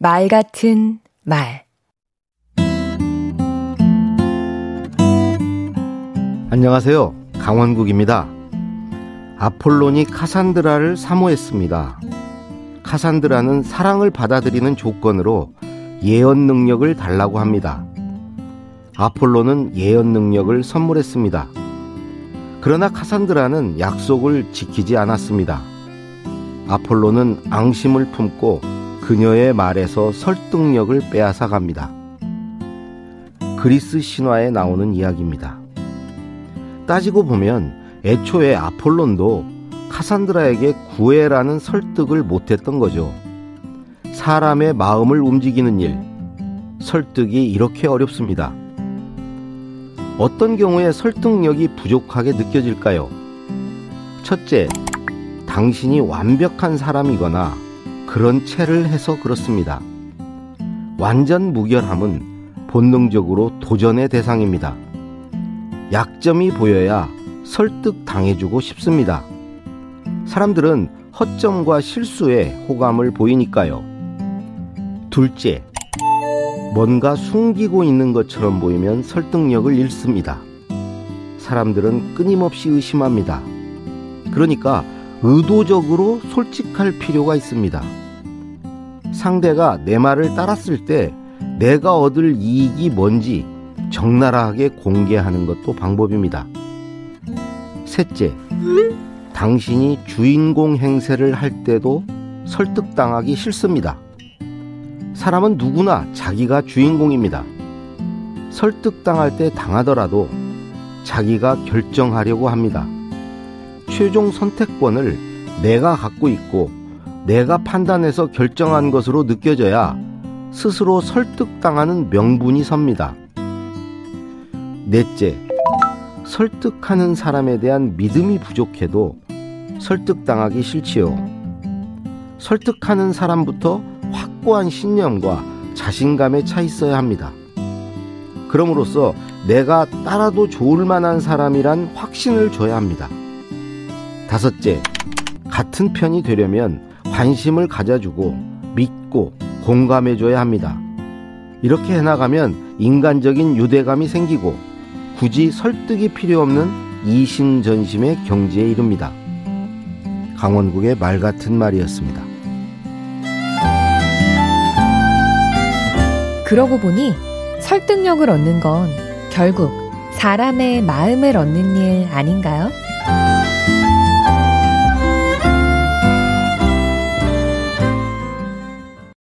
말 같은 말 안녕하세요. 강원국입니다. 아폴론이 카산드라를 사모했습니다. 카산드라는 사랑을 받아들이는 조건으로 예언 능력을 달라고 합니다. 아폴로는 예언 능력을 선물했습니다. 그러나 카산드라는 약속을 지키지 않았습니다. 아폴로는 앙심을 품고 그녀의 말에서 설득력을 빼앗아 갑니다. 그리스 신화에 나오는 이야기입니다. 따지고 보면 애초에 아폴론도 카산드라에게 구애라는 설득을 못했던 거죠. 사람의 마음을 움직이는 일, 설득이 이렇게 어렵습니다. 어떤 경우에 설득력이 부족하게 느껴질까요? 첫째, 당신이 완벽한 사람이거나 그런 체를 해서 그렇습니다. 완전 무결함은 본능적으로 도전의 대상입니다. 약점이 보여야 설득 당해주고 싶습니다. 사람들은 허점과 실수에 호감을 보이니까요. 둘째, 뭔가 숨기고 있는 것처럼 보이면 설득력을 잃습니다. 사람들은 끊임없이 의심합니다. 그러니까 의도적으로 솔직할 필요가 있습니다. 상대가 내 말을 따랐을 때 내가 얻을 이익이 뭔지 적나라하게 공개하는 것도 방법입니다. 셋째, 당신이 주인공 행세를 할 때도 설득당하기 싫습니다. 사람은 누구나 자기가 주인공입니다. 설득당할 때 당하더라도 자기가 결정하려고 합니다. 최종 선택권을 내가 갖고 있고 내가 판단해서 결정한 것으로 느껴져야 스스로 설득당하는 명분이 섭니다. 넷째, 설득하는 사람에 대한 믿음이 부족해도 설득당하기 싫지요. 설득하는 사람부터 확고한 신념과 자신감에 차 있어야 합니다. 그럼으로써 내가 따라도 좋을 만한 사람이란 확신을 줘야 합니다. 다섯째, 같은 편이 되려면 관심을 가져주고 믿고 공감해줘야 합니다. 이렇게 해나가면 인간적인 유대감이 생기고 굳이 설득이 필요 없는 이심전심의 경지에 이릅니다. 강원국의 말 같은 말이었습니다. 그러고 보니 설득력을 얻는 건 결국 사람의 마음을 얻는 일 아닌가요?